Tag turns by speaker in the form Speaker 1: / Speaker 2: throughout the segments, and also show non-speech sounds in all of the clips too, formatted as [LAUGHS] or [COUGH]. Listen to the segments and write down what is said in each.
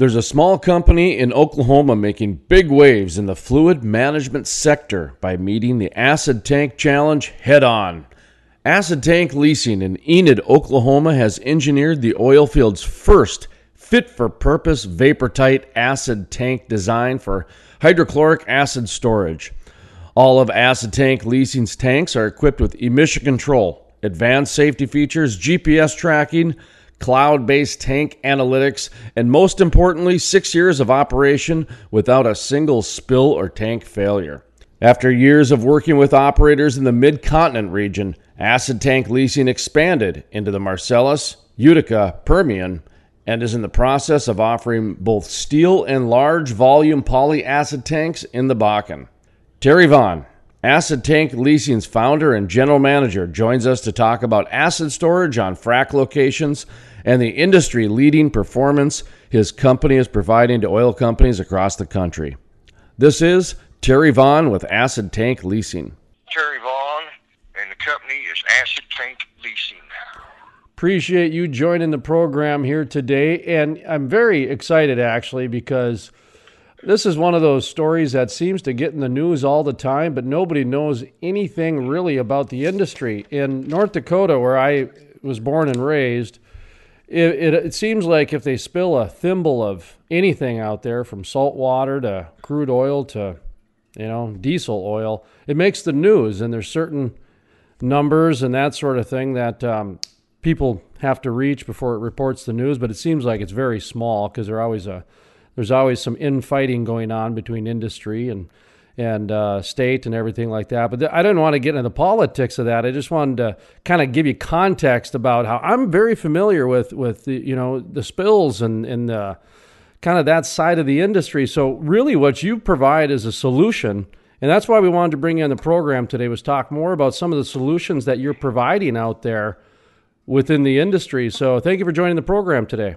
Speaker 1: There's a small company in Oklahoma making big waves in the fluid management sector by meeting the acid tank challenge head on. Acid Tank Leasing in Enid, Oklahoma has engineered the oil field's first fit for purpose vapor tight acid tank design for hydrochloric acid storage. All of Acid Tank Leasing's tanks are equipped with emission control, advanced safety features, GPS tracking, cloud based tank analytics, and most importantly, six years of operation without a single spill or tank failure. After years of working with operators in the mid continent region, Acid Tank Leasing expanded into the Marcellus, Utica, Permian, and is in the process of offering both steel and large volume polyacid tanks in the Bakken. Terry Vaughn, Acid Tank Leasing's founder and general manager, joins us to talk about acid storage on frac locations and the industry leading performance his company is providing to oil companies across the country. This is Terry Vaughn with Acid Tank Leasing.
Speaker 2: Terry Vaughn, and the company is Acid Tank Leasing.
Speaker 1: Appreciate you joining the program here today. And I'm very excited actually because this is one of those stories that seems to get in the news all the time, but nobody knows anything really about the industry. In North Dakota, where I was born and raised, it, it, it, seems like if they spill a thimble of anything out there, from salt water to crude oil to, you know, diesel oil, it makes the news. And there's certain numbers and that sort of thing that um, people have to reach before it reports the news. But it seems like it's very small because there's always a there's always some infighting going on between industry and and uh, state and everything like that. But th- I didn't want to get into the politics of that. I just wanted to kind of give you context about how I'm very familiar with with the, you know the spills and and the kind of that side of the industry. So really, what you provide is a solution. And that's why we wanted to bring you in the program today was talk more about some of the solutions that you're providing out there within the industry. So thank you for joining the program today.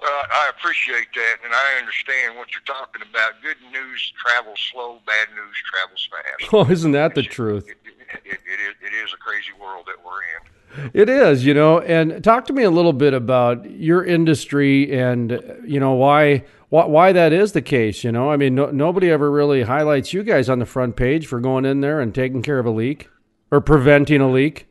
Speaker 2: Well, I appreciate that, and I understand what you're talking about. Good news travels slow, bad news travels fast. [LAUGHS]
Speaker 1: Oh, isn't that the it's, truth?
Speaker 2: It, it, it, is, it is a crazy world that we're in.
Speaker 1: It is, you know, and talk to me a little bit about your industry and you know why why, why that is the case. You know, I mean, no, nobody ever really highlights you guys on the front page for going in there and taking care of a leak or preventing a leak.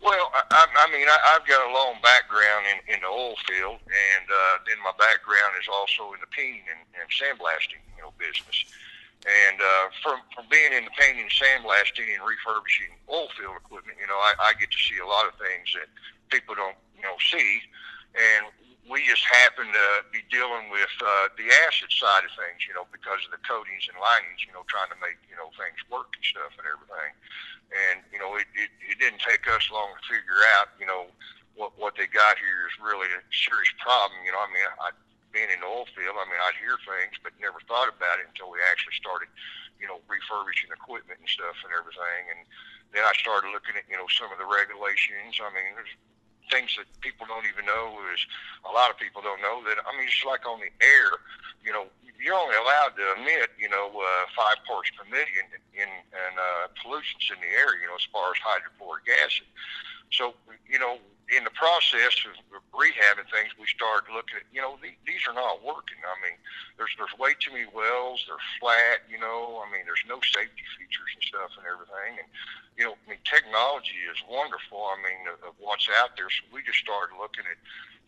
Speaker 2: Well, I, I mean, I, I've got a long background in, in the oil field, and uh, then my background is also in the painting and, and sandblasting, you know, business. And uh, from from being in the painting, sandblasting, and refurbishing oil field equipment, you know, I, I get to see a lot of things that people don't, you know, see. And we just happen to be dealing with uh, the acid side of things, you know, because of the coatings and linings, you know, trying to make you know things work and stuff and everything. And you know, it, it, it didn't take us long to figure out, you know, what what they got here is really a serious problem. You know, I mean, I, being in the oil field, I mean, I'd hear things, but never thought about it until we actually started, you know, refurbishing equipment and stuff and everything. And then I started looking at, you know, some of the regulations. I mean, there's things that people don't even know is a lot of people don't know that. I mean, just like on the air, you know, you're only allowed to emit, you know, uh, five parts per million in, in uh, pollutants in the air, you know, as far as hydrochloric acid. So, you know, in the process of rehabbing things, we started looking at, you know, the, these are not working. I mean, there's there's way too many wells. They're flat, you know. I mean, there's no safety features and stuff and everything. And you know, I mean, technology is wonderful. I mean, of what's out there. So we just started looking at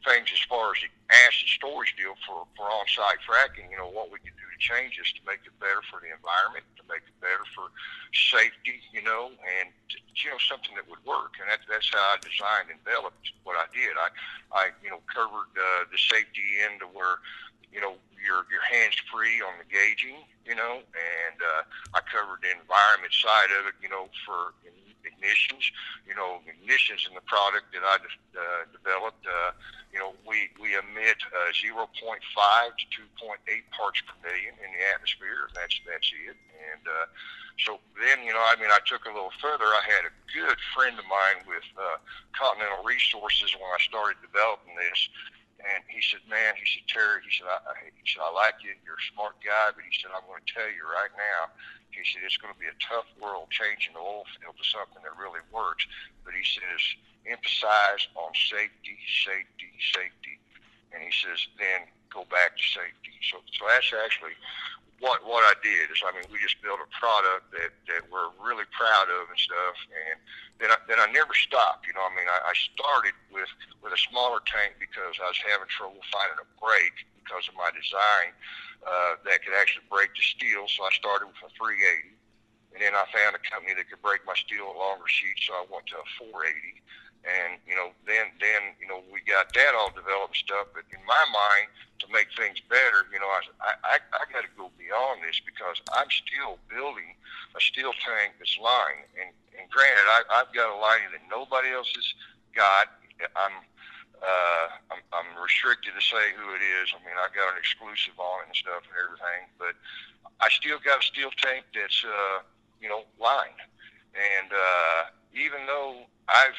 Speaker 2: things as far as the acid storage deal for, for on-site fracking, you know, what we could do to change this to make it better for the environment, to make it better for safety, you know, and, you know, something that would work. And that, that's how I designed and developed what I did. I, I you know, covered uh, the safety end to where, you know, your your hands free on the gauging, you know, and uh, I covered the environment side of it, you know, for ignitions, you know, ignitions in the product that I uh, developed. Uh, you know, we, we emit uh, 0.5 to 2.8 parts per million in the atmosphere. That's, that's it. And uh, so then, you know, I mean, I took a little further. I had a good friend of mine with uh, Continental Resources when I started developing this. And he said, man, he said, Terry, he said, I, he said, I like you. You're a smart guy. But he said, I'm going to tell you right now, he said, it's going to be a tough world changing the oil field to something that really works. But he says, emphasize on safety, safety, safety. And he says, then go back to safety. So, so that's actually what what I did is, I mean, we just built a product that that we're really proud of and stuff, and then I, then I never stopped. You know, I mean, I, I started with with a smaller tank because I was having trouble finding a brake because of my design uh, that could actually break the steel. So I started with a 380, and then I found a company that could break my steel at longer sheets, so I went to a 480 and you know then then you know we got that all developed stuff. But in my mind to make things better you know i i i got to go beyond this because i'm still building a steel tank that's lined. And and granted i i've got a lining that nobody else has got. I'm uh i'm i'm restricted to say who it is. I mean i got an exclusive on it and stuff and everything. But i still got a steel tank that's uh you know lined. And uh even though i've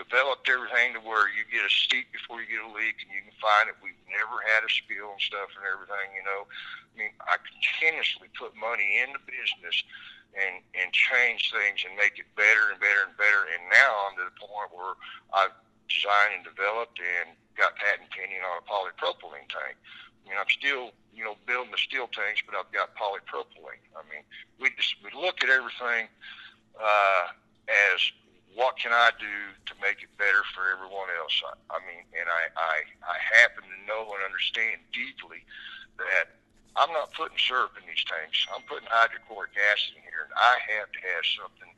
Speaker 2: developed everything to where you get a seat before you get a leak and you can find it. We've never had a spill and stuff and everything, you know. I mean, I continuously put money into business and and change things and make it better and better and better. And now I'm to the point where I've designed and developed and got patent pending on a polypropylene tank. I mean, I'm still, you know, building the steel tanks, but I've got polypropylene. I mean, we just we look at everything uh, as what can I do to make it better for everyone else? I, I mean, and I, I, I happen to know and understand deeply that I'm not putting syrup in these tanks. I'm putting hydrochloric acid in here, and I have to have something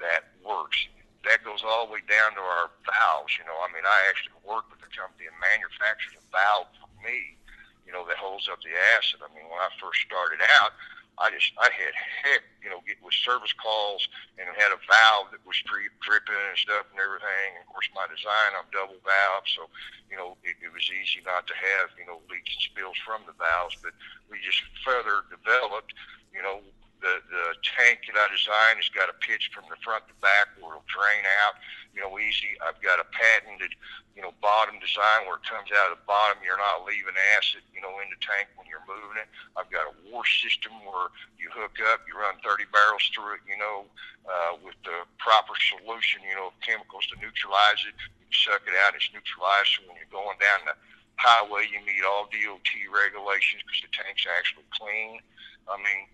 Speaker 2: that works. That goes all the way down to our valves. You know, I mean, I actually work with a company that manufactures a valve for me, you know, that holds up the acid. I mean, when I first started out, I just I had heck, you know, get with service calls and had a valve that was drip, dripping and stuff and everything. And of course, my design I'm double valve, so you know it, it was easy not to have you know leaks and spills from the valves. But we just further developed, you know, the the tank that I designed has got a pitch from the front to back where it'll drain out, you know, easy. I've got a patented, you know, bottom design where it comes out of the bottom. You're not leaving acid, you know, in the tank when you're moving it. I've got a wash system where you hook up, you run 30 barrels through it, you know, uh, with the proper solution, you know, of chemicals to neutralize it. You suck it out, it's neutralized. So when you're going down the highway, you meet all DOT regulations because the tank's actually clean. I mean,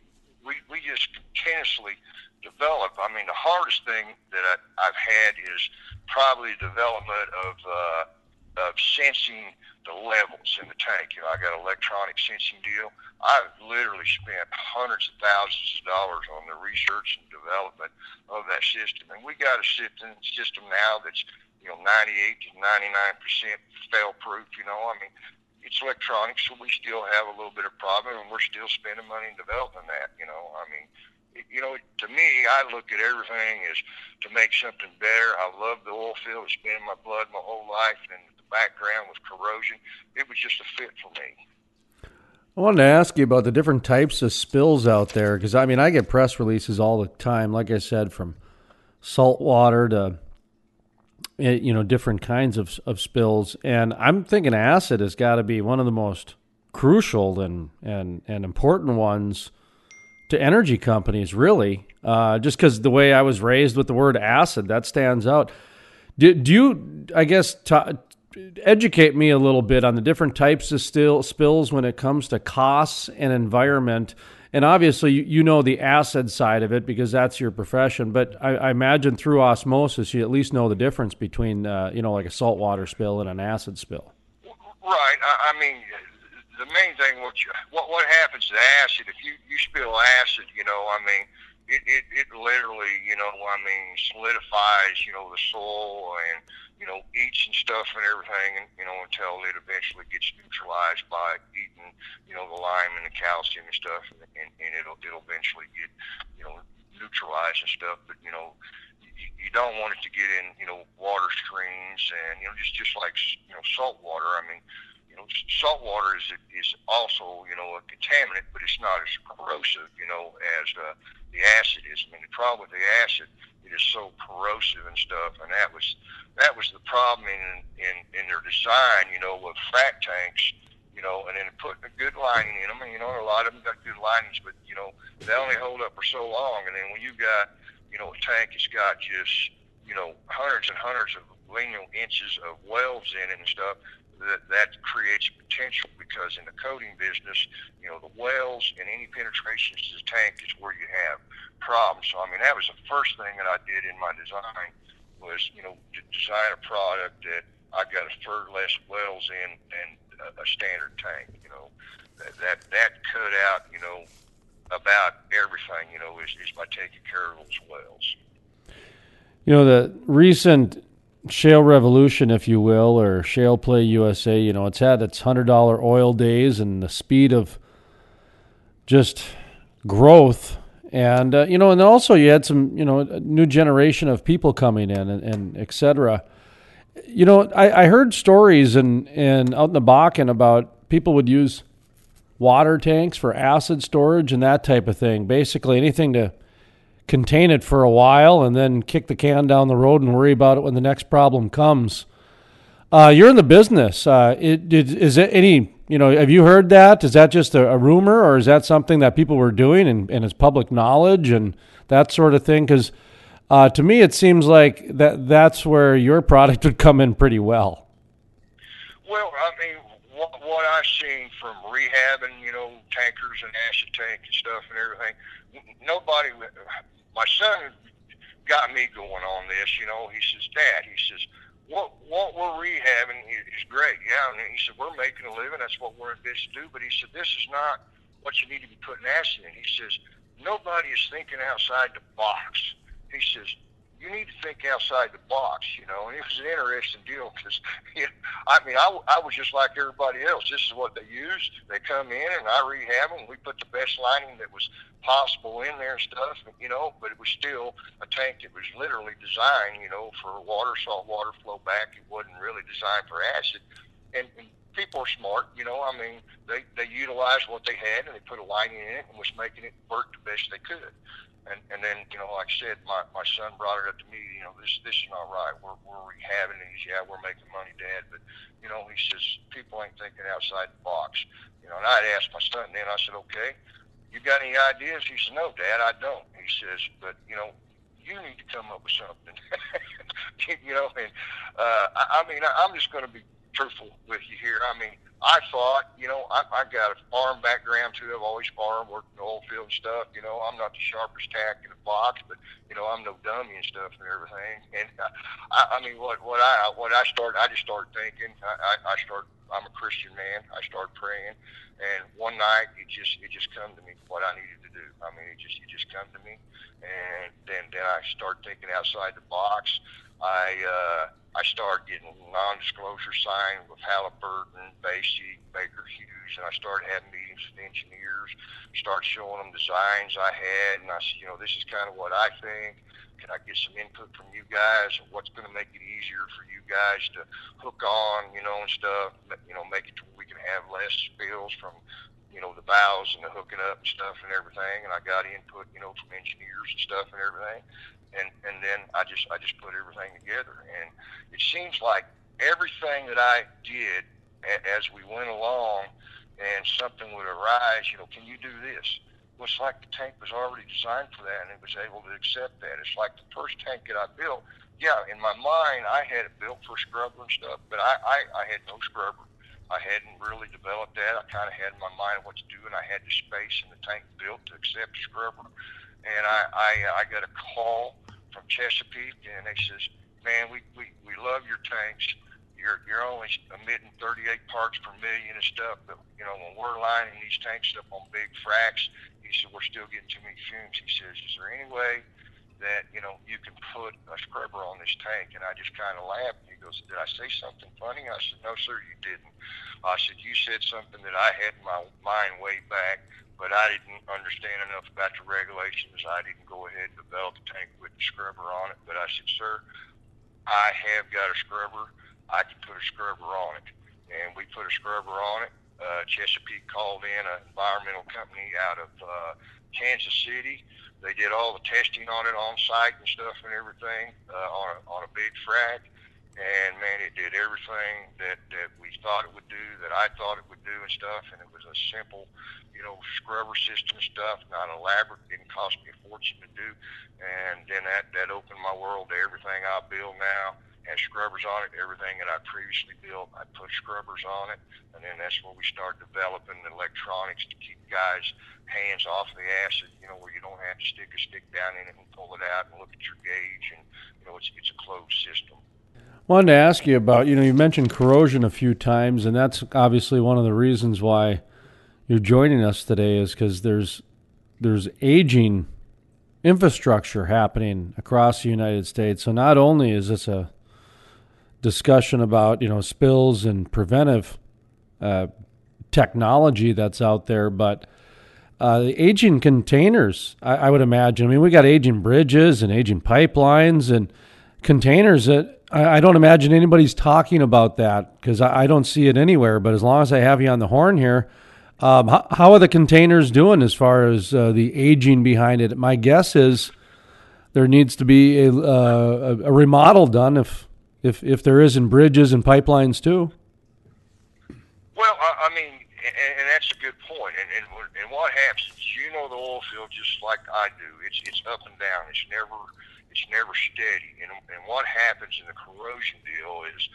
Speaker 2: we, we just continuously develop. I mean, the hardest thing that I, I've had is probably the development of uh, of sensing the levels in the tank. You know, I got an electronic sensing deal. I've literally spent hundreds of thousands of dollars on the research and development of that system, and we got a system system now that's you know 98 to 99 percent fail proof. You know, I mean, it's electronics, so we still have a little bit of problem, and we're still spending money in developing that. You know, I mean, you know, to me, I look at everything as to make something better. I love the oil field; it's been in my blood my whole life, and the background with corrosion, it was just a fit for me.
Speaker 1: I wanted to ask you about the different types of spills out there because I mean I get press releases all the time, like I said, from salt water to you know different kinds of of spills, and I'm thinking acid has got to be one of the most crucial and and and important ones to energy companies, really. Uh, just because the way I was raised with the word acid, that stands out. Do, do you, I guess, t- educate me a little bit on the different types of still spills when it comes to costs and environment? And obviously you you know the acid side of it because that's your profession. But I, I imagine through osmosis, you at least know the difference between uh, you know like a saltwater spill and an acid spill.
Speaker 2: Right. I, I mean, the main thing what you, what what happens to acid if you you spill acid, you know, I mean. It, it, it literally, you know, I mean, solidifies, you know, the soil and you know, eats and stuff and everything, and you know, until it eventually gets neutralized by eating, you know, the lime and the calcium and stuff, and, and, and it'll it'll eventually get, you know, neutralized and stuff. But you know, you, you don't want it to get in, you know, water streams and you know, just just like you know, salt water. I mean, know, salt water is is also you know a contaminant, but it's not as corrosive, you know, as uh, the acid is. I mean, the problem with the acid it is so corrosive and stuff. And that was that was the problem in in, in their design, you know, with frac tanks, you know, and then putting a good lining in them. You know, a lot of them got good linings, but you know, they only hold up for so long. And then when you got you know a tank that's got just you know hundreds and hundreds of lineal inches of welds in it and stuff, that, that creates potential because in the coating business, you know, the welds and any penetrations to the tank is where you have problems. So, I mean, that was the first thing that I did in my design was, you know, to design a product that I got to fur less welds in than a, a standard tank. You know, that, that, that cut out, you know, about everything, you know, is, is by taking care of those welds.
Speaker 1: You know, the recent shale revolution, if you will, or shale play USA. You know, it's had its hundred dollar oil days and the speed of just growth, and uh, you know, and also you had some, you know, new generation of people coming in and, and et cetera. You know, I, I heard stories and and out in the Bakken about people would use water tanks for acid storage and that type of thing. Basically, anything to contain it for a while and then kick the can down the road and worry about it when the next problem comes. Uh, you're in the business. Uh, it, it, is it any, you know, have you heard that? Is that just a, a rumor or is that something that people were doing and, and it's public knowledge and that sort of thing? Because uh, to me, it seems like that that's where your product [LAUGHS] would come in pretty well.
Speaker 2: Well, I mean, what, what I've seen from rehabbing, you know, tankers and acid tank and stuff and everything, nobody my son got me going on this. You know, he says, Dad, he says, what what we're rehabbing is great. Yeah, and he said we're making a living. That's what we're in business to do. But he said this is not what you need to be putting acid in. He says nobody is thinking outside the box. He says you need to think outside the box, you know. And it was an interesting deal because, [LAUGHS] I mean, I, I was just like everybody else. This is what they used. They come in and I rehab them. We put the best lining that was possible in there and stuff, you know. But it was still a tank that was literally designed, you know, for water, salt water flow back. It wasn't really designed for acid. And, and people are smart, you know. I mean, they they utilized what they had and they put a lining in it and was making it work the best they could. And and then you know, like I said, my my son brought it up to me. You know, this this is not right. We're we're rehabbing these. Yeah, we're making money, Dad. But you know, he says people ain't thinking outside the box. You know, and I'd asked my son. Then I said, okay, you got any ideas? He said, no, Dad, I don't. He says, but you know, you need to come up with something. [LAUGHS] you know, and uh, I, I mean, I, I'm just going to be truthful with you here. I mean, I thought, you know, I, I got a farm background too. I've always farmed, worked in the oil field and stuff. You know, I'm not the sharpest tack in the box, but you know, I'm no dummy and stuff and everything. And uh, I, I mean, what what I what I started, I just started thinking. I, I, I started. I'm a Christian man. I started praying, and one night it just it just come to me what I needed to do. I mean, it just it just come to me, and then then I started thinking outside the box. I uh, I started getting non-disclosure signed with Halliburton, Basic, Baker Hughes, and I started having meetings with engineers. Started showing them designs I had, and I said, you know, this is kind of what I think. Can I get some input from you guys? And what's going to make it easier for you guys to hook on, you know, and stuff? You know, make it to where we can have less spills from you know, the valves and the hooking up and stuff and everything. And I got input, you know, from engineers and stuff and everything and and then I just I just put everything together, and it seems like everything that I did a, as we went along, and something would arise. You know, can you do this? Well, it's like the tank was already designed for that, and it was able to accept that. It's like the first tank that I built. Yeah, in my mind, I had it built for scrubber and stuff, but I I, I had no scrubber. I hadn't really developed that. I kind of had in my mind what to do, and I had the space in the tank built to accept scrubber and I, I uh, I got a call from Chesapeake, and they says, "Man, we we, we love your tanks. You're you're only emitting 38 parts per million and stuff, but you know when we're lining these tanks up on big fracs, he said we're still getting too many fumes. He says, is there any way that you know you can put a scrubber on this tank?" And I just kind of laughed. He goes, "Did I say something funny?" I said, "No, sir, you didn't." I said, "You said something that I had in my mind way back." but I didn't understand enough about the regulations. I didn't go ahead and develop the tank with the scrubber on it. But I said, sir, I have got a scrubber. I can put a scrubber on it. And we put a scrubber on it. Uh, Chesapeake called in an environmental company out of uh, Kansas City. They did all the testing on it on site and stuff and everything uh, on, a, on a big frac. And man, it did everything that, that we thought it would do, that I thought it would do and stuff. And it was a simple you know, scrubber system stuff, not elaborate, didn't cost me a fortune to do. And then that, that opened my world to everything I build now. Has scrubbers on it. Everything that I previously built, I put scrubbers on it, and then that's where we start developing the electronics to keep guys' hands off the acid. You know, where you don't have to stick a stick down in it and pull it out and look at your gauge, and you know, it's it's a closed system.
Speaker 3: Wanted to ask you about, you know, you mentioned corrosion a few times, and that's obviously one of the reasons why you're joining us today is because there's there's aging infrastructure happening across the United States. So not only is this a discussion about you know spills and preventive uh, technology that's out there, but uh, the aging containers, I, I, would imagine. I mean, we got aging bridges and aging pipelines and containers that I, I don't imagine anybody's talking about that because I, I, don't see it anywhere. But as long as I have you on the horn here, um, how, how, are the containers doing as far as uh, the aging behind it? My guess is there needs to be a, uh, a remodel done if if if there is in bridges and pipelines too.
Speaker 2: Well, I, I mean, and, and that's a good point. And, and and what happens? You know the oil field just like I do. It's it's up and down. It's never it's never steady. And and what happens in the corrosion deal is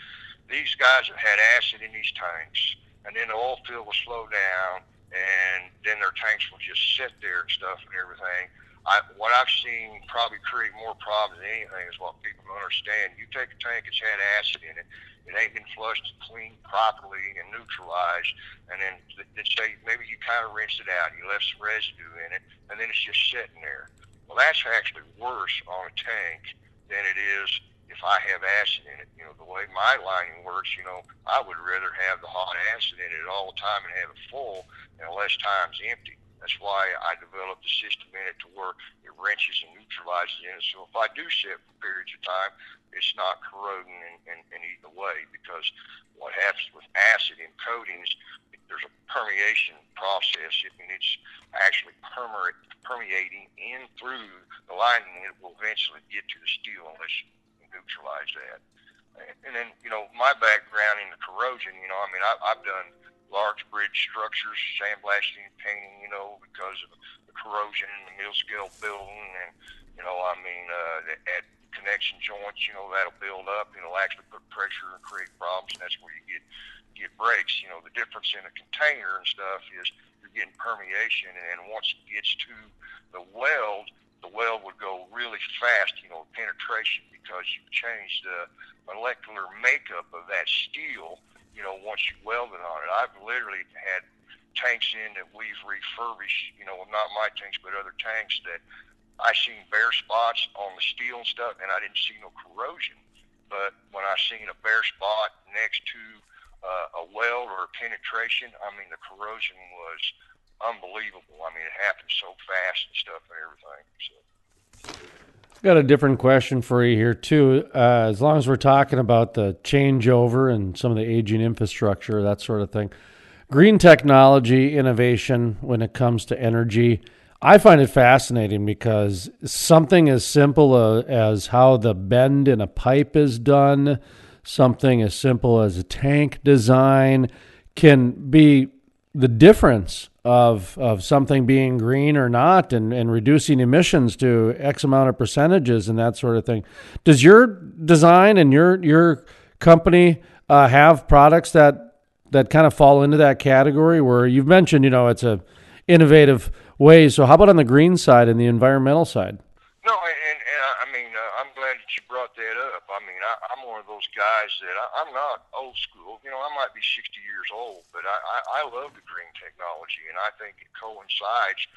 Speaker 2: these guys have had acid in these tanks and then the oil field will slow down, and then their tanks will just sit there and stuff and everything. I, what I've seen probably create more problems than anything is what people don't understand. You take a tank that's had acid in it, it ain't been flushed and cleaned properly and neutralized, and then then say maybe you kind of rinsed it out, you left some residue in it, and then it's just sitting there. Well, that's actually worse on a tank than it is if I have acid in it, you know, the way my lining works, you know, I would rather have the hot acid in it all the time and have it full and less times empty. That's why I developed the system in it to where it wrenches and neutralizes in it. So if I do sit for periods of time, it's not corroding and, and, and eating away because what happens with acid in coatings, there's a permeation process. I mean, it's actually permeating in through the lining. It will eventually get to the steel unless you neutralize that. And then, you know, my background in the corrosion, you know, I mean, I, I've done large bridge structures, sandblasting painting, you know, because of the corrosion in the mill scale building. And, you know, I mean, uh, at connection joints, you know, that'll build up, you know, actually put pressure and create problems. And that's where you get, get breaks. You know, the difference in a container and stuff is you're getting permeation. And once it gets to the weld, the weld would go really fast, you know, penetration because you change the molecular makeup of that steel, you know, once you weld it on it. I've literally had tanks in that we've refurbished, you know, not my tanks, but other tanks that I seen bare spots on the steel and stuff, and I didn't see no corrosion. But when I seen a bare spot next to uh, a weld or a penetration, I mean, the corrosion was unbelievable. I mean, it happened so fast and stuff and everything. So.
Speaker 3: Got a different question for you here too. Uh, as long as we're talking about the changeover and some of the aging infrastructure, that sort of thing, green technology innovation when it comes to energy, I find it fascinating because something as simple as how the bend in a pipe is done, something as simple as a tank design, can be the difference of of something being green or not and, and reducing emissions to X amount of percentages and that sort of thing. Does your design and your your company uh, have products that that kind of fall into that category where you've mentioned, you know, it's a innovative way. So how about on the green side and the environmental side?
Speaker 2: No, mean, uh, I'm glad that you brought that up. I mean, I, I'm one of those guys that I, I'm not old school. You know, I might be 60 years old, but I, I, I love the green technology, and I think it coincides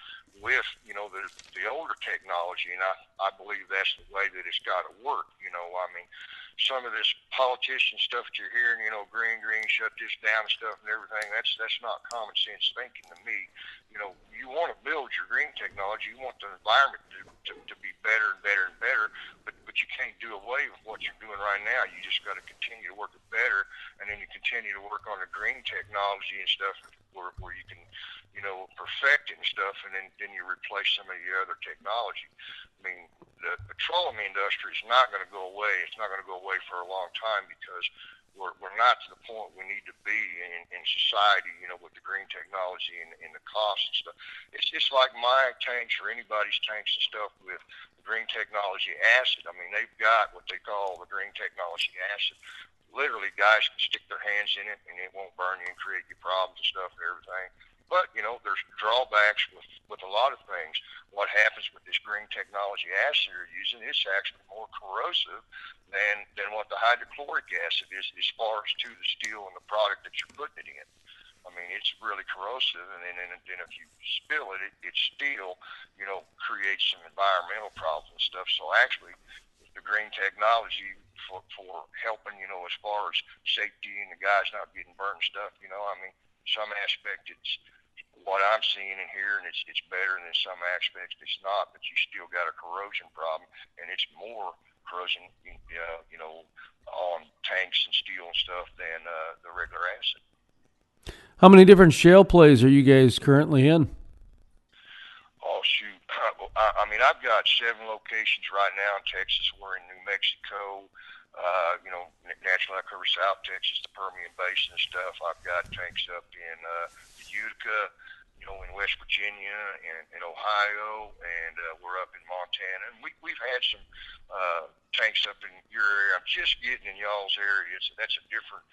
Speaker 2: with you know the the older technology, and I I believe that's the way that it's got to work. You know, I mean, some of this politician stuff that you're hearing, you know, green, green, shut this down stuff and everything, that's that's not common sense thinking to me. You know, you want to build your green technology, you want the environment to, to, to be better and better and better, but but you can't do away with what you're doing right now. You just got to continue to work it better, and then you continue to work on the green technology and stuff where, where you can, you know, perfect it and stuff, and then then you replace some of your other technology. I mean, the petroleum industry is not going to go away. It's not going to go away for a long time because we're, we're not to the point we need to be in, in society, you know, with the green technology and, and the cost and stuff. It's just like my tanks or anybody's tanks and stuff with the green technology acid. I mean, they've got what they call the green technology acid. Literally, guys can stick their hands in it and it won't burn you and create you problems and stuff and everything. But you know, there's drawbacks with with a lot of things. What happens with this green technology acid you're using? It's actually more corrosive than than what the hydrochloric acid is, as far as to the steel and the product that you're putting it in. I mean, it's really corrosive, and then and then if you spill it, it, it still, you know, creates some environmental problems and stuff. So actually, the green technology for for helping, you know, as far as safety and the guys not getting burned stuff, you know, I mean, some aspect it's what I'm seeing in here and hearing, it's it's better than some aspects. It's not, but you still got a corrosion problem, and it's more corrosion, uh, you know, on tanks and steel and stuff than uh, the regular acid.
Speaker 3: How many different shale plays are you guys currently in?
Speaker 2: Oh shoot! [CLEARS THROAT] I, I mean, I've got seven locations right now in Texas. We're in New Mexico. Uh, you know, naturally I cover South Texas, the Permian Basin and stuff. I've got tanks up in uh, Utica, you know, in West Virginia and in Ohio, and uh, we're up in Montana. And we, we've had some uh, tanks up in your area. I'm just getting in y'all's area. So that's a different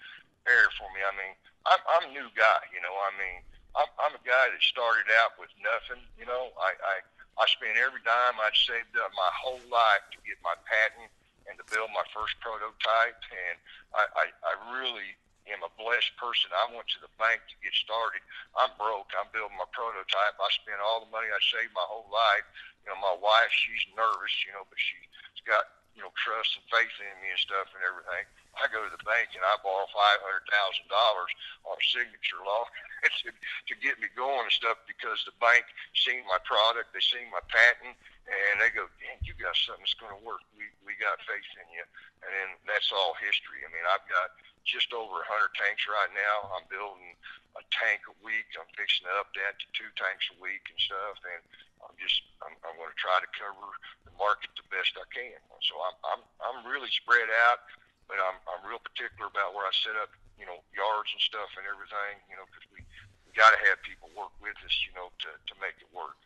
Speaker 2: area for me. I mean, I'm, I'm a new guy, you know. I mean, I'm, I'm a guy that started out with nothing, you know. I, I, I spent every dime I'd saved up my whole life to get my patent and to build my first prototype. And I, I, I really am a blessed person. I went to the bank to get started. I'm broke. I'm building my prototype. I spent all the money I saved my whole life. You know, my wife, she's nervous, you know, but she's got, you know, trust and faith in me and stuff and everything. I go to the bank and I borrow five hundred thousand dollars on signature law [LAUGHS] to, to get me going and stuff because the bank seen my product, they seen my patent, and they go, "Damn, you got something that's going to work. We we got faith in you." And then that's all history. I mean, I've got just over 100 tanks right now. I'm building a tank a week. I'm fixing up that to two tanks a week and stuff. And I'm just I'm, I'm going to try to cover the market the best I can. So I'm I'm I'm really spread out, but I'm I'm real particular about where I set up, you know, yards and stuff and everything. You know, because we we got to have people work with us, you know, to to make it work.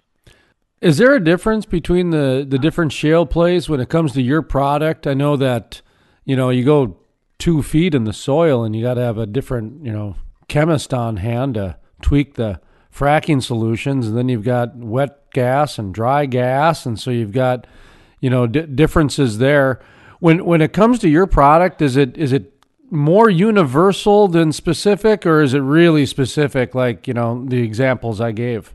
Speaker 3: Is there a difference between the the different shale plays when it comes to your product? I know that you know you go two feet in the soil, and you got to have a different, you know, chemist on hand to tweak the fracking solutions. And then you've got wet gas and dry gas, and so you've got, you know, d- differences there. When when it comes to your product, is it is it more universal than specific, or is it really specific, like you know the examples I gave?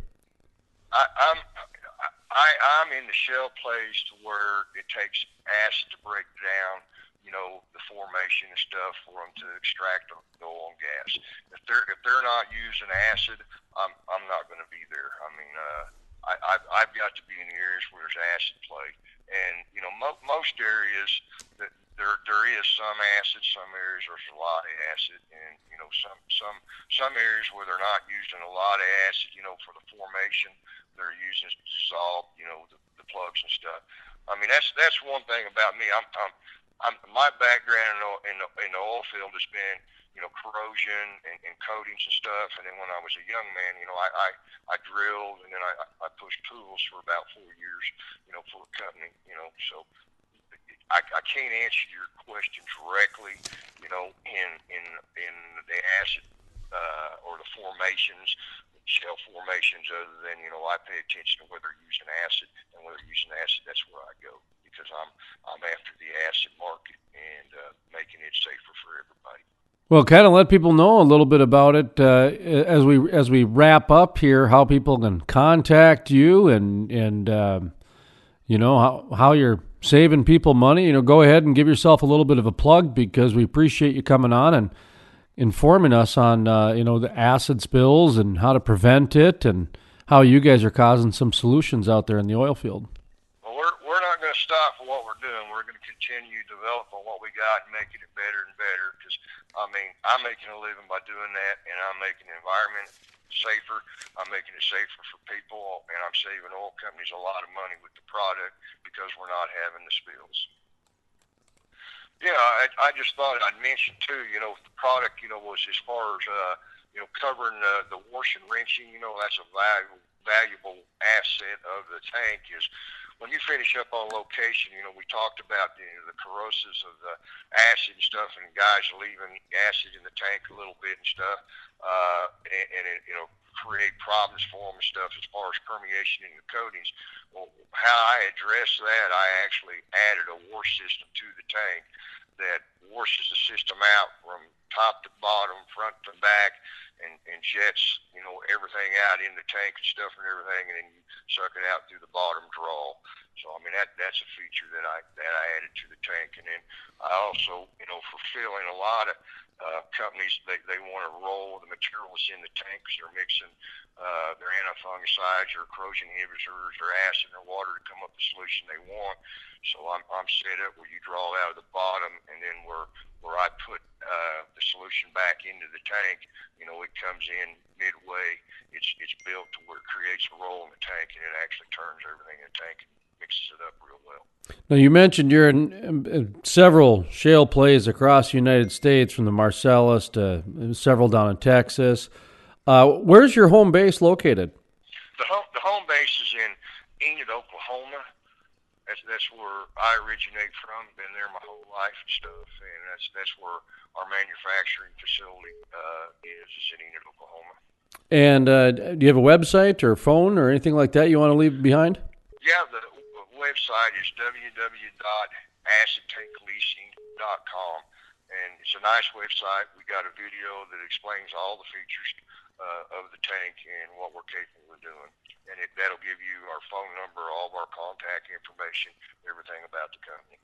Speaker 2: I, I'm I, I'm in the shale place to where it takes acid to break down you know, formation and stuff for them to extract the oil and gas. If they're if they're not using acid, I'm I'm not going to be there. I mean, uh, I I've, I've got to be in the areas where there's acid play, and you know, mo- most areas that there there is some acid, some areas there's a lot of acid, and you know, some some some areas where they're not using a lot of acid, you know, for the formation, they're using to dissolve, you know, the, the plugs and stuff. I mean, that's that's one thing about me. I'm I'm I'm, my background in the, in, the, in the oil field has been, you know, corrosion and, and coatings and stuff. And then when I was a young man, you know, I, I, I drilled and then I, I pushed tools for about four years, you know, for a company, you know, so I, I can't answer your question directly, you know, in, in, in the acid, uh, or the formations, shale formations other than, you know, I pay attention to whether they're using acid and whether they're using acid, that's where I go because I'm I'm after the acid market and uh, making it safer for everybody.
Speaker 3: Well, kind of let people know a little bit about it uh, as we as we wrap up here. How people can contact you and and um, you know how how you're saving people money. You know, go ahead and give yourself a little bit of a plug because we appreciate you coming on and informing us on uh, you know the acid spills and how to prevent it and how you guys are causing some solutions out there in the oil field
Speaker 2: going to stop for what we're doing. We're going to continue to develop on what we got and making it better and better. Because I mean, I'm making a living by doing that, and I'm making the environment safer. I'm making it safer for people, and I'm saving oil companies a lot of money with the product because we're not having the spills. Yeah, I, I just thought I'd mention too. You know, the product, you know, was as far as uh, you know, covering the the wash and rinsing. You know, that's a valuable valuable asset of the tank is when you finish up on location, you know, we talked about you know, the corrosives of the acid and stuff, and guys leaving acid in the tank a little bit and stuff, uh, and, and it, you know, create problems for them and stuff as far as permeation in the coatings. Well, how I address that, I actually added a wash system to the tank that washes the system out from top to bottom, front to back, and, and jets, you know, everything out in the tank and stuff and everything, and then you suck it out through the bottom draw. So I mean that that's a feature that I that I added to the tank, and then I also, you know, for filling a lot of uh, companies they, they want to roll the materials in the tank because they're mixing uh, their antifungicides or corrosion inhibitors or acid or water to come up the solution they want. So I'm, I'm set up where you draw out of the bottom and then where, where I put uh, the solution back into the tank, you know, it comes in midway. It's, it's built to where it creates a roll in the tank and it actually turns everything in the tank and mixes it up real well.
Speaker 3: Now, you mentioned you're in several shale plays across the United States, from the Marcellus to several down in Texas. Uh, where's your home base located?
Speaker 2: The home, the home base is in Enid, Oklahoma. That's that's where I originate from. Been there my whole life and stuff, and that's that's where our manufacturing facility uh, is, is in Enid, Oklahoma.
Speaker 3: And uh, do you have a website or phone or anything like that you want to leave behind?
Speaker 2: Yeah, the website is www.acidtankleasing.com, and it's a nice website. We got a video that explains all the features uh, of the tank and what we're capable of doing, and it, that'll give you our phone number, all of our contact information, everything about the company.